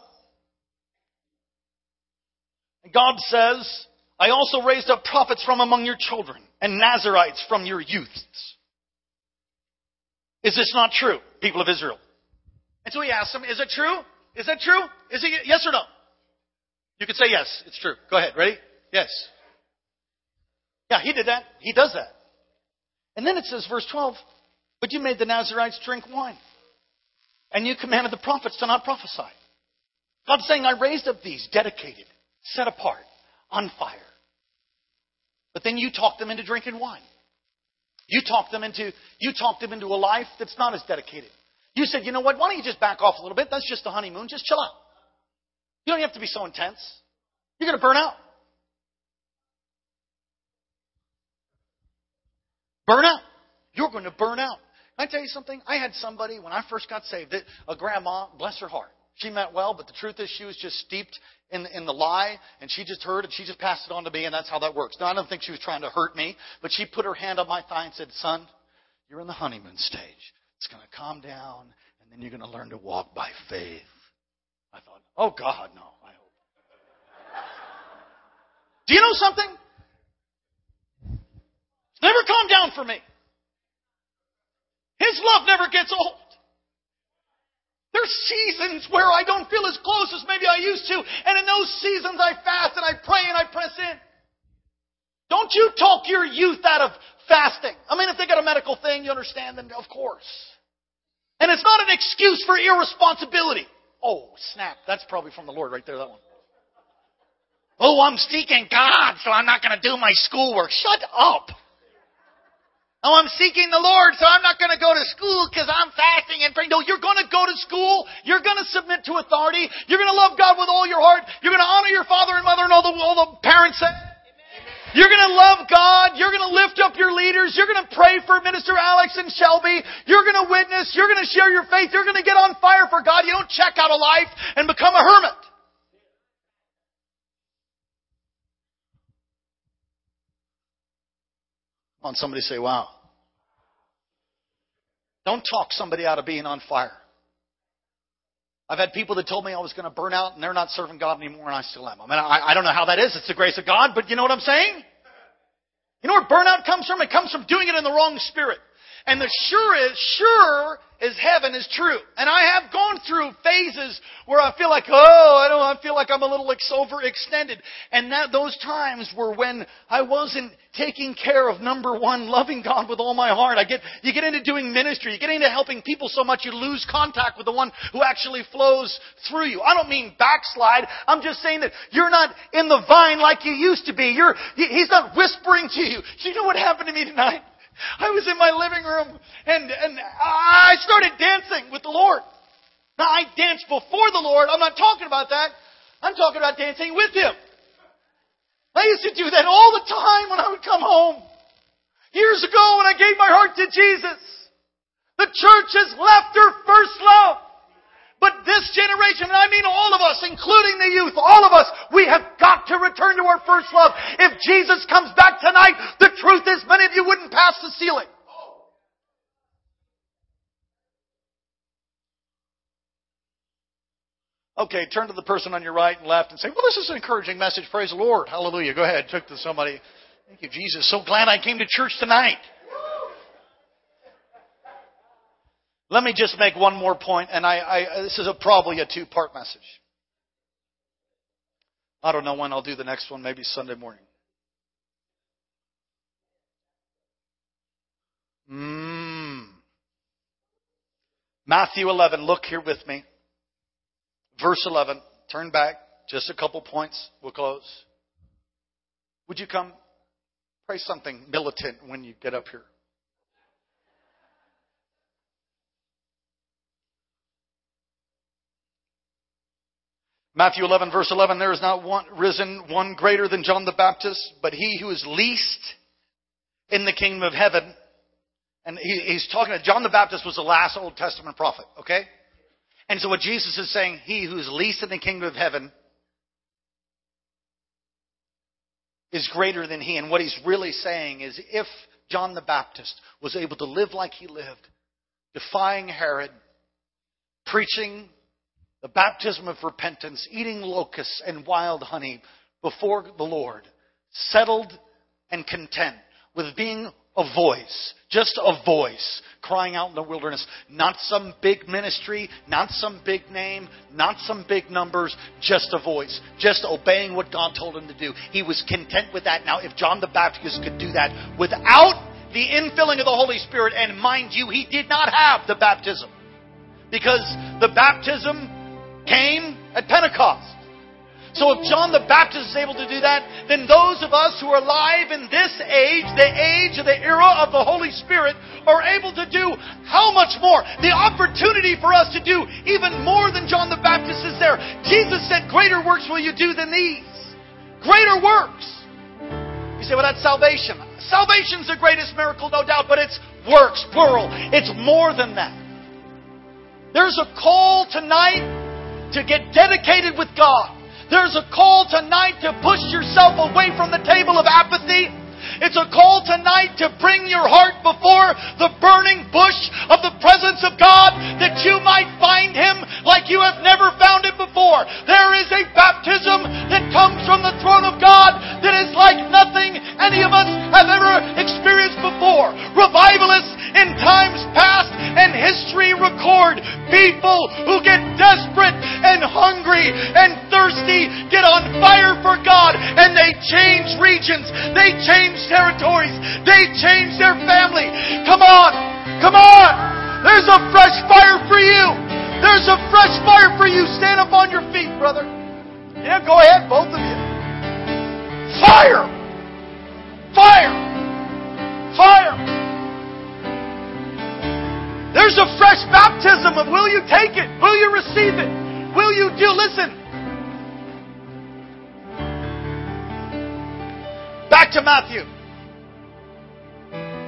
God says, I also raised up prophets from among your children and Nazarites from your youths. Is this not true, people of Israel? And so he asked them, Is it true? Is that true? Is it yes or no? You could say yes, it's true. Go ahead. Ready? Yes. Yeah, he did that. He does that. And then it says, verse 12, but you made the Nazarites drink wine. And you commanded the prophets to not prophesy. God's saying, I raised up these dedicated, set apart, on fire. But then you talked them into drinking wine. You talked them into you talked them into a life that's not as dedicated. You said, you know what? Why don't you just back off a little bit? That's just the honeymoon. Just chill out. You don't have to be so intense. You're going to burn out. Burn out. You're going to burn out. Can I tell you something? I had somebody when I first got saved, a grandma, bless her heart. She meant well, but the truth is she was just steeped in, in the lie, and she just heard and she just passed it on to me, and that's how that works. Now, I don't think she was trying to hurt me, but she put her hand on my thigh and said, Son, you're in the honeymoon stage. It's going to calm down, and then you're going to learn to walk by faith. I thought, oh, God, no, I hope. Do you know something? Never calmed down for me. His love never gets old. There's seasons where I don't feel as close as maybe I used to. And in those seasons, I fast and I pray and I press in. Don't you talk your youth out of fasting. I mean, if they got a medical thing, you understand, then of course. And it's not an excuse for irresponsibility. Oh, snap. That's probably from the Lord right there, that one. Oh, I'm seeking God, so I'm not going to do my schoolwork. Shut up. Oh, I'm seeking the Lord, so I'm not going to go to school because I'm fasting and praying. No, you're going to go to school. You're going to submit to authority. You're going to love God with all your heart. You're going to honor your father and mother and all the, all the parents say. You're going to love God. You're going to lift up your leaders. You're going to pray for Minister Alex and Shelby. You're going to witness. You're going to share your faith. You're going to get on fire for God. You don't check out of life and become a hermit. On somebody say, wow. Don't talk somebody out of being on fire. I've had people that told me I was going to burn out and they're not serving God anymore and I still am. I mean, I, I don't know how that is. It's the grace of God, but you know what I'm saying? You know where burnout comes from? It comes from doing it in the wrong spirit. And the sure is, sure is heaven is true. And I have gone through phases where I feel like, oh, I don't I feel like I'm a little overextended. And that, those times were when I wasn't taking care of number one, loving God with all my heart. I get, you get into doing ministry, you get into helping people so much you lose contact with the one who actually flows through you. I don't mean backslide. I'm just saying that you're not in the vine like you used to be. You're, he's not whispering to you. Do you know what happened to me tonight? I was in my living room and, and I started dancing with the Lord. Now I danced before the Lord. I'm not talking about that. I'm talking about dancing with Him. I used to do that all the time when I would come home. Years ago when I gave my heart to Jesus. The church has left her first love. But this generation, and I mean all of us, including the youth, all of us, we have got to return to our first love. If Jesus comes back tonight, the truth is many of you wouldn't pass the ceiling. Okay, turn to the person on your right and left and say, well, this is an encouraging message. Praise the Lord. Hallelujah. Go ahead. Took to somebody. Thank you, Jesus. So glad I came to church tonight. Let me just make one more point, and I, I this is a, probably a two-part message. I don't know when I'll do the next one, maybe Sunday morning. Mm. Matthew 11, look here with me. Verse 11, turn back, just a couple points, we'll close. Would you come pray something militant when you get up here? Matthew 11, verse 11, there is not one, risen one greater than John the Baptist, but he who is least in the kingdom of heaven. And he, he's talking to John the Baptist was the last Old Testament prophet, okay? And so what Jesus is saying, he who is least in the kingdom of heaven is greater than he. And what he's really saying is if John the Baptist was able to live like he lived, defying Herod, preaching the baptism of repentance, eating locusts and wild honey before the Lord, settled and content with being a voice, just a voice crying out in the wilderness. Not some big ministry, not some big name, not some big numbers, just a voice, just obeying what God told him to do. He was content with that. Now, if John the Baptist could do that without the infilling of the Holy Spirit, and mind you, he did not have the baptism because the baptism came at Pentecost. So if John the Baptist is able to do that, then those of us who are alive in this age, the age of the era of the Holy Spirit, are able to do how much more? The opportunity for us to do even more than John the Baptist is there. Jesus said, greater works will you do than these. Greater works. You say, well, that's salvation. Salvation's the greatest miracle, no doubt, but it's works, plural. It's more than that. There's a call tonight to get dedicated with God. There's a call tonight to push yourself away from the table of apathy. It's a call tonight to bring your heart before the burning bush of the presence of God that you might find Him like you have never found Him before. There is a baptism that comes from the throne of God that is like nothing any of us have ever experienced before. Revivalists in times past and history record people who get desperate and hungry and thirsty, get on fire for God, and they change regions, they change territories, they change their family. Come on, come on! There's a fresh fire for you. There's a fresh fire for you. Stand up on your feet, brother. Yeah, go ahead, both of you. Fire! Fire! Fire! There's a fresh baptism of will you take it? Will you receive it? Will you do? Listen. Back to Matthew.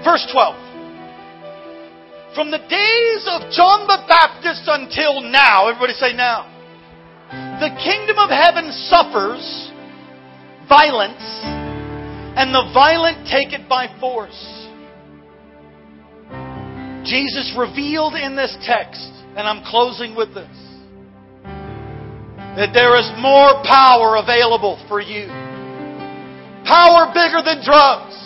Verse 12. From the days of John the Baptist until now, everybody say now, the kingdom of heaven suffers violence, and the violent take it by force. Jesus revealed in this text, and I'm closing with this, that there is more power available for you. Power bigger than drugs.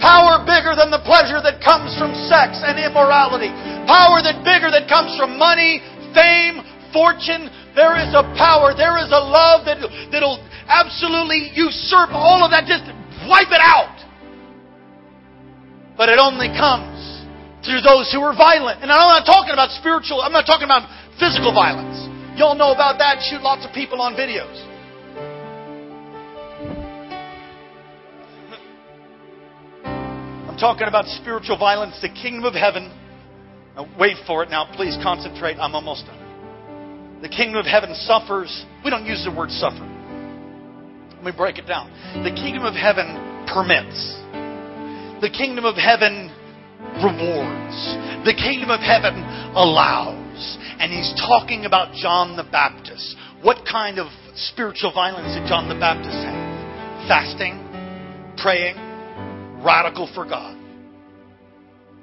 Power bigger than the pleasure that comes from sex and immorality. Power that bigger that comes from money, fame, fortune. There is a power, there is a love that, that'll absolutely usurp all of that, just wipe it out. But it only comes through those who are violent. And I'm not talking about spiritual, I'm not talking about physical violence. Y'all know about that. Shoot lots of people on videos. Talking about spiritual violence, the kingdom of heaven. Now, wait for it now. Please concentrate. I'm almost done. The kingdom of heaven suffers. We don't use the word suffer. Let me break it down. The kingdom of heaven permits. The kingdom of heaven rewards. The kingdom of heaven allows. And he's talking about John the Baptist. What kind of spiritual violence did John the Baptist have? Fasting, praying, radical for God.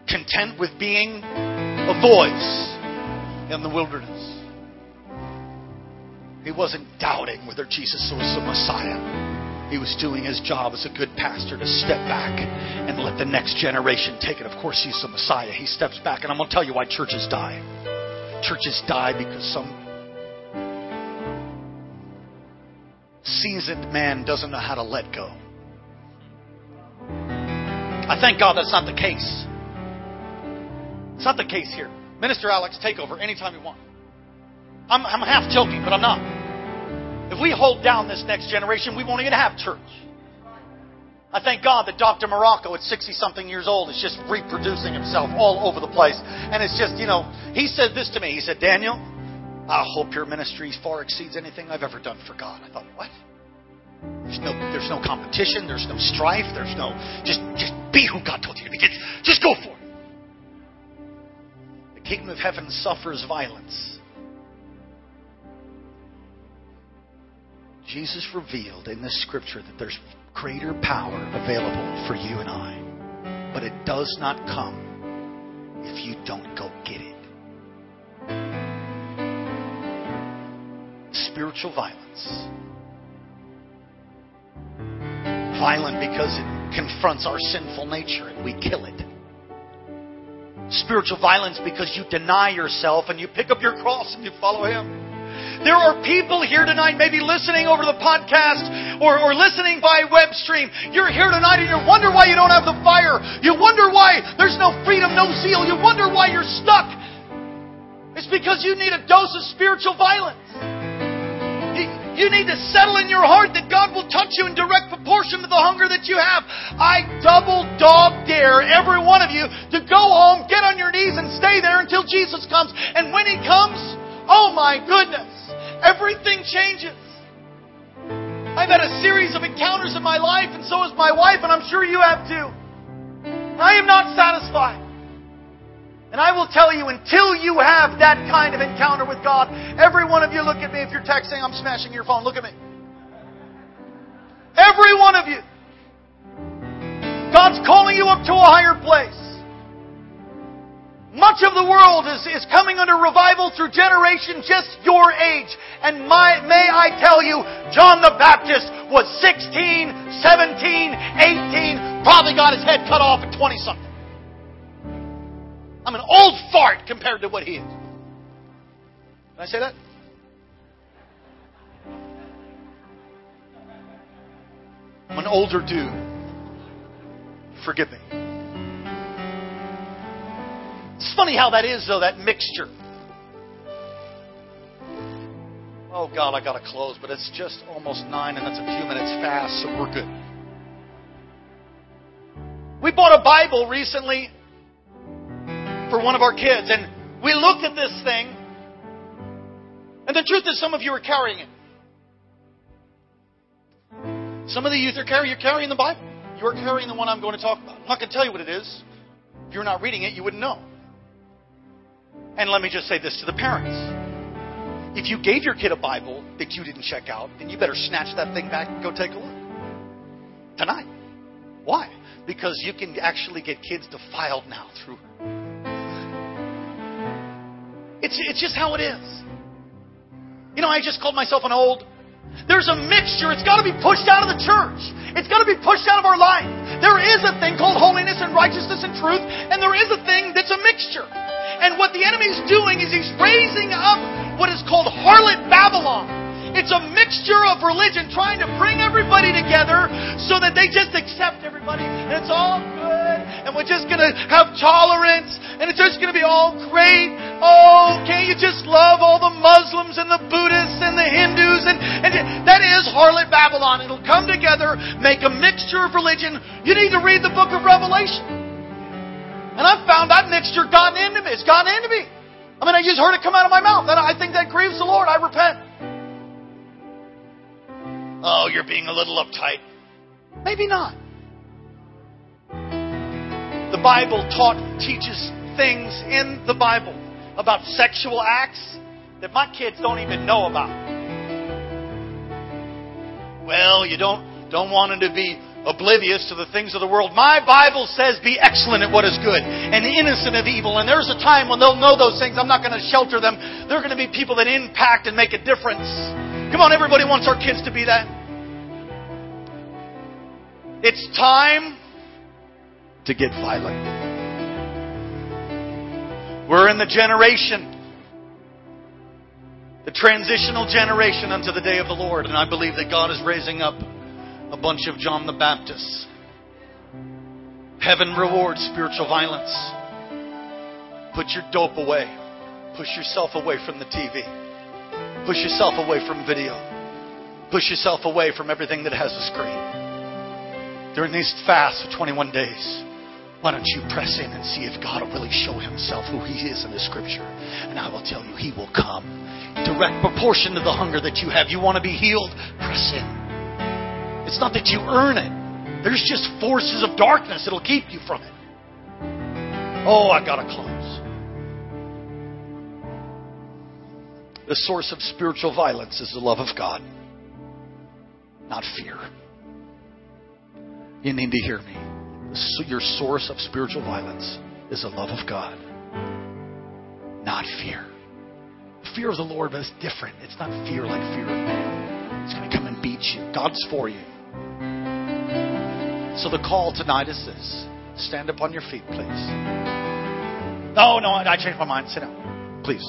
Content with being a voice in the wilderness. He wasn't doubting whether Jesus was the Messiah. He was doing his job as a good pastor to step back and let the next generation take it. Of course, he's the Messiah. He steps back, and I'm going to tell you why churches die. Churches die because some seasoned man doesn't know how to let go. I thank God that's not the case. It's not the case here. Minister Alex, take over anytime you want. I'm, I'm half joking, but I'm not. If we hold down this next generation, we won't even have church. I thank God that Dr. Marocco at 60 something years old is just reproducing himself all over the place. And it's just, you know, he said this to me. He said, Daniel, I hope your ministry far exceeds anything I've ever done for God. I thought, what? There's no, there's no competition. There's no strife. There's no, just, just be who God told you to be. Just, just go for it. The kingdom of heaven suffers violence Jesus revealed in this scripture that there's greater power available for you and I. But it does not come if you don't go get it. Spiritual violence. Violent because it confronts our sinful nature and we kill it. Spiritual violence because you deny yourself and you pick up your cross and you follow Him. There are people here tonight, maybe listening over the podcast or, or listening by web stream. You're here tonight and you wonder why you don't have the fire. You wonder why there's no freedom, no zeal. You wonder why you're stuck. It's because you need a dose of spiritual violence. You, need to settle in your heart that God will touch you in direct proportion to the hunger that you have. I double dog dare every one of you to go home, get on your knees, and stay there until Jesus comes. And when He comes, oh my goodness, Everything changes. I've had a series of encounters in my life, and so has my wife, and I'm sure you have too. I am not satisfied. And I will tell you, until you have that kind of encounter with God, every one of you look at me. If you're texting, I'm smashing your phone. Look at me. Every one of you. God's calling you up to a higher place. Much of the world is, is coming under revival through generation just your age. And my, may I tell you, John the Baptist was 16, 17, 18, probably got his head cut off at 20 something. I'm an old fart compared to what he is. Can I say that? I'm an older dude. Forgive me. It's funny how that is, though, that mixture. Oh, God, I got to close, but it's just almost nine, and that's a few minutes fast, so we're good. We bought a Bible recently for one of our kids, and we looked at this thing, and the truth is, some of you are carrying it. Some of the youth are carrying, you're carrying the Bible. You're carrying the one I'm going to talk about. I'm not going to tell you what it is. If you're not reading it, you wouldn't know. And let me just say this to the parents. If you gave your kid a Bible that you didn't check out, then you better snatch that thing back and go take a look. Tonight. Why? Because you can actually get kids defiled now through. It's, it's just how it is. You know, I just called myself an old. There's a mixture. It's got to be pushed out of the church. It's got to be pushed out of our life. There is a thing called holiness and righteousness and truth, and there is a thing that's a mixture. And what the enemy's doing is he's raising up what is called harlot Babylon. It's a mixture of religion trying to bring everybody together so that they just accept everybody and it's all and we're just going to have tolerance and it's just going to be all great. Oh, can't you just love all the Muslims and the Buddhists and the Hindus and, and that is harlot Babylon. It'll come together, make a mixture of religion. You need to read the book of Revelation. And I've found that mixture gotten into me. It's gotten into me. I mean, I just heard it come out of my mouth. And I think that grieves the Lord. I repent. Oh, you're being a little uptight. Maybe not. The Bible taught, teaches things in the Bible about sexual acts that my kids don't even know about. Well, you don't don't want them to be oblivious to the things of the world. My Bible says be excellent at what is good and innocent of evil. And there's a time when they'll know those things. I'm not going to shelter them. They're going to be people that impact and make a difference. Come on, everybody wants our kids to be that. It's time to get violent. We're in the generation, the transitional generation unto the day of the Lord. And I believe that God is raising up a bunch of John the Baptists. Heaven rewards spiritual violence. Put your dope away. Push yourself away from the TV. Push yourself away from video. Push yourself away from everything that has a screen. During these fasts of 21 days, why don't you press in and see if God will really show himself who he is in the scripture? And I will tell you, he will come. Direct proportion to the hunger that you have. You want to be healed? Press in. It's not that you earn it. There's just forces of darkness that'll keep you from it. Oh, I gotta close. The source of spiritual violence is the love of God, not fear. You need to hear me. Your source of spiritual violence is the love of God, not fear. Fear of the Lord but it's different. It's not fear like fear of man. It's going to come and beat you. God's for you. So the call tonight is this stand up on your feet, please. No, no, I changed my mind. Sit down, please.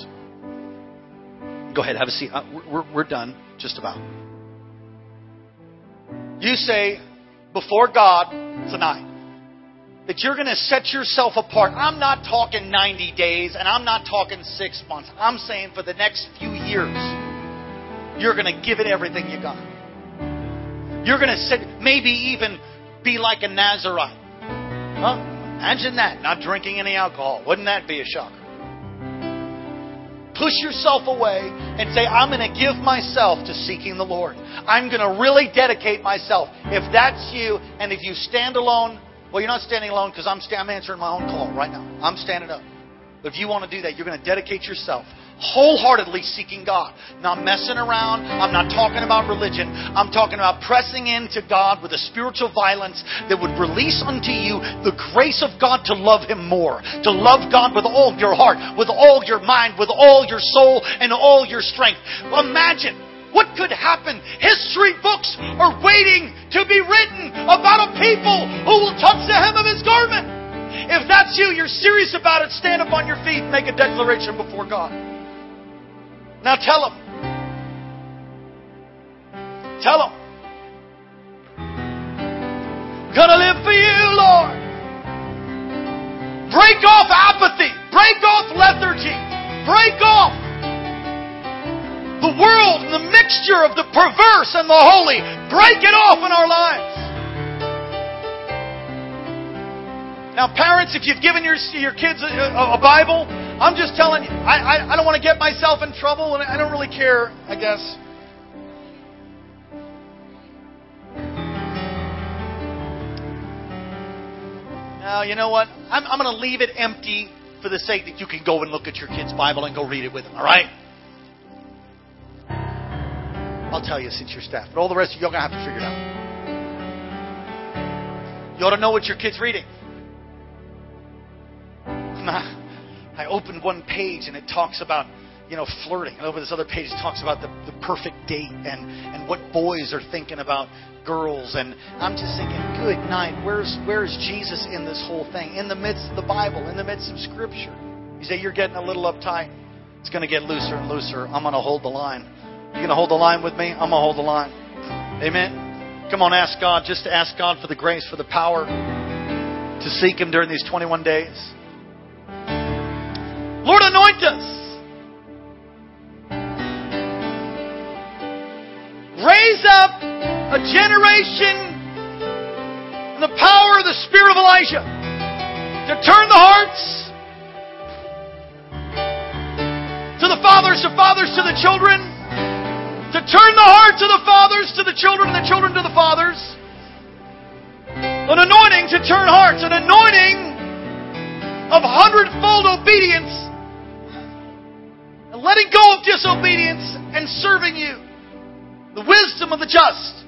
Go ahead, have a seat. Uh, we're, we're done, just about. You say before God tonight that you're going to set yourself apart. I'm not talking 90 days and I'm not talking six months. I'm saying for the next few years, you're going to give it everything you got. You're going to sit, maybe even be like a Nazarite. Huh? Imagine that, not drinking any alcohol. Wouldn't that be a shocker? Push yourself away and say, I'm going to give myself to seeking the Lord. I'm going to really dedicate myself. If that's you, and if you stand alone, well, you're not standing alone because I'm, I'm answering my own call right now. I'm standing up. But if you want to do that, you're going to dedicate yourself wholeheartedly seeking God. Not messing around. I'm not talking about religion. I'm talking about pressing into God with a spiritual violence that would release unto you the grace of God to love Him more. To love God with all your heart, with all your mind, with all your soul, and all your strength. Imagine what could happen? History books are waiting to be written about a people who will touch the hem of his garment. If that's you, you're serious about it, stand up on your feet and make a declaration before God. Now tell him. Tell him. Gonna live for you, Lord. Break off apathy. Break off lethargy. Break off the world and the mixture of the perverse and the holy. Break it off in our lives. Now, parents, if you've given your, your kids a, a, Bible, I'm just telling you, I, I, I don't want to get myself in trouble, and I don't really care, I guess. Now, you know what? I'm, I'm going to leave it empty for the sake that you can go and look at your kid's Bible and go read it with them, all right? I'll tell you since you're staff. But all the rest of you, are going to have to figure it out. You ought to know what your kid's reading. I opened one page and it talks about, you know, flirting. And over this other page it talks about the, the perfect date and, and what boys are thinking about girls. And I'm just thinking, good night. Where's, where's Jesus in this whole thing? In the midst of the Bible, in the midst of Scripture. You say, you're getting a little uptight. It's going to get looser and looser. I'm going to hold the line. You going to hold the line with me? I'm going to hold the line. Amen. Come on, ask God. Just ask God for the grace, for the power to seek Him during these 21 days. Lord, anoint us. Raise up a generation in the power of the Spirit of Elijah to turn the hearts to the fathers, to fathers to the children, to turn the hearts of the fathers to the children, and the children to the fathers. An anointing to turn hearts, an anointing of hundredfold obedience and letting go of disobedience and serving you. The wisdom of the just.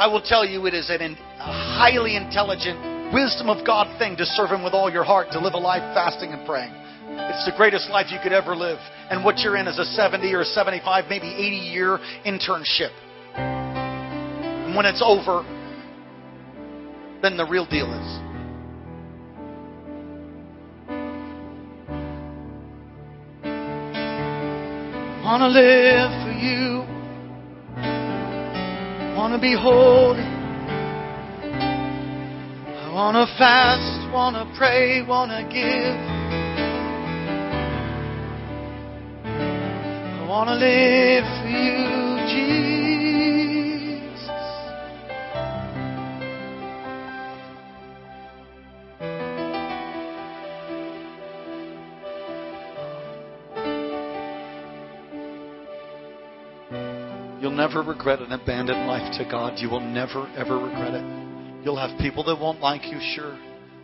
I will tell you, it is an, a highly intelligent, wisdom of God thing to serve Him with all your heart, to live a life fasting and praying. It's the greatest life you could ever live. And what you're in is a 70 or 75, maybe 80 year internship. And when it's over, then the real deal is. Wanna live for you. Wanna be holy. I wanna fast, wanna pray, wanna give. I wanna live for you, Jesus. You'll never regret an abandoned life to God. You will never, ever regret it. You'll have people that won't like you, sure,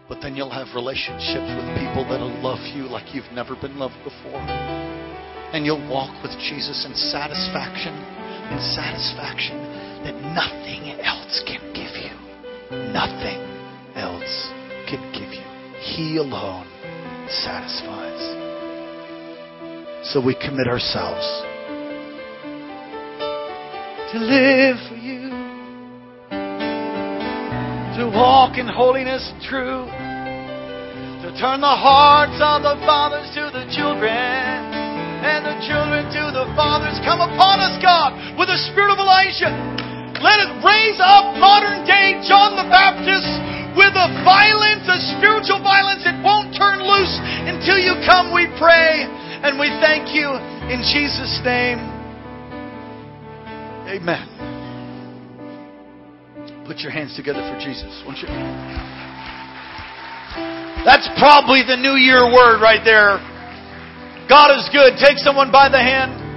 but then you'll have relationships with people that'll love you like you've never been loved before. And you'll walk with Jesus in satisfaction, in satisfaction that nothing else can give you. Nothing else can give you. He alone satisfies. So we commit ourselves to live for you. to walk in holiness and truth, to turn the hearts of the fathers to the children, the fathers. Come upon us, God, with the spirit of Elijah. Let it raise up modern day John the Baptist with a violence, a spiritual violence. It won't turn loose until you come, we pray. And we thank you in Jesus' name. Amen. Put your hands together for Jesus, won't you? That's probably the New Year word right there. God is good. Take someone by the hand.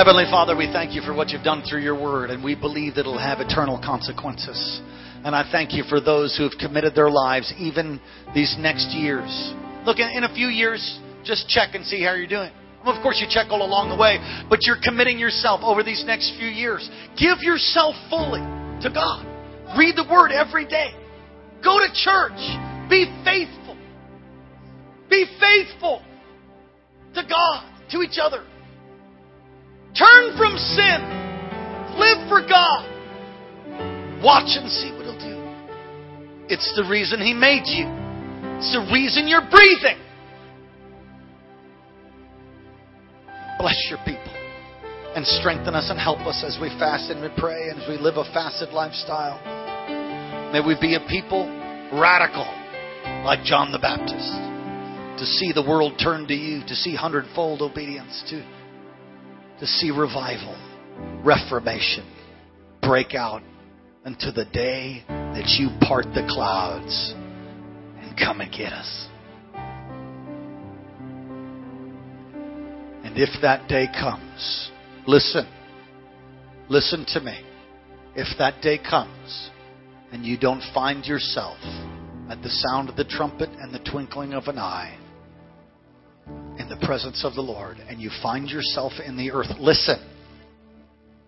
Heavenly Father, we thank you for what you've done through your word, and we believe that it'll have eternal consequences. And I thank you for those who have committed their lives, even these next years. Look, in a few years, just check and see how you're doing. Of course, you check all along the way, but you're committing yourself over these next few years. Give yourself fully to God. Read the Word every day. Go to church. Be faithful. Be faithful to God, to each other. Turn from sin. Live for God. Watch and see what He'll do. It's the reason He made you, it's the reason you're breathing. Bless your people and strengthen us and help us as we fast and we pray and as we live a fasted lifestyle. May we be a people radical like John the Baptist to see the world turn to you, to see hundredfold obedience, to to see revival, reformation break out until the day that you part the clouds and come and get us. And if that day comes, listen, listen to me. If that day comes and you don't find yourself at the sound of the trumpet and the twinkling of an eye, in the presence of the Lord and you find yourself in the earth, listen.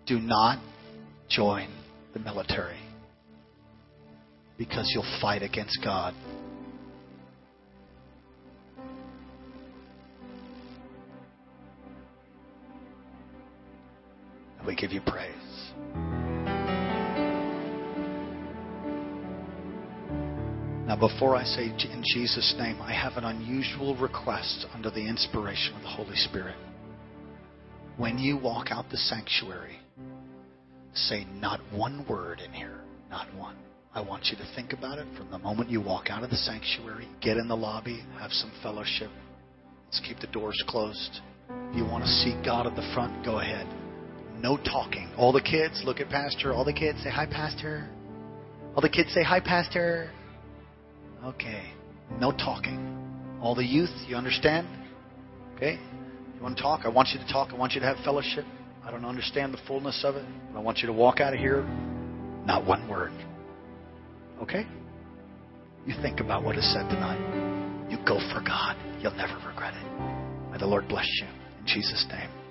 Do not join the military because you'll fight against God. We give you praise. Now, before I say in Jesus' name, I have an unusual request under the inspiration of the Holy Spirit. When you walk out the sanctuary, say not one word in here, not one. I want you to think about it from the moment you walk out of the sanctuary, get in the lobby, have some fellowship. Let's keep the doors closed. If you want to see God at the front, go ahead. No talking. All the kids, look at Pastor. All the kids say, Hi, Pastor. All the kids say, Hi, Pastor. Okay. No talking. All the youth, you understand? Okay? You want to talk? I want you to talk. I want you to have fellowship. I don't understand the fullness of it. But I want you to walk out of here, not one word. Okay? You think about what is said tonight. You go for God. You'll never regret it. May the Lord bless you. In Jesus' name.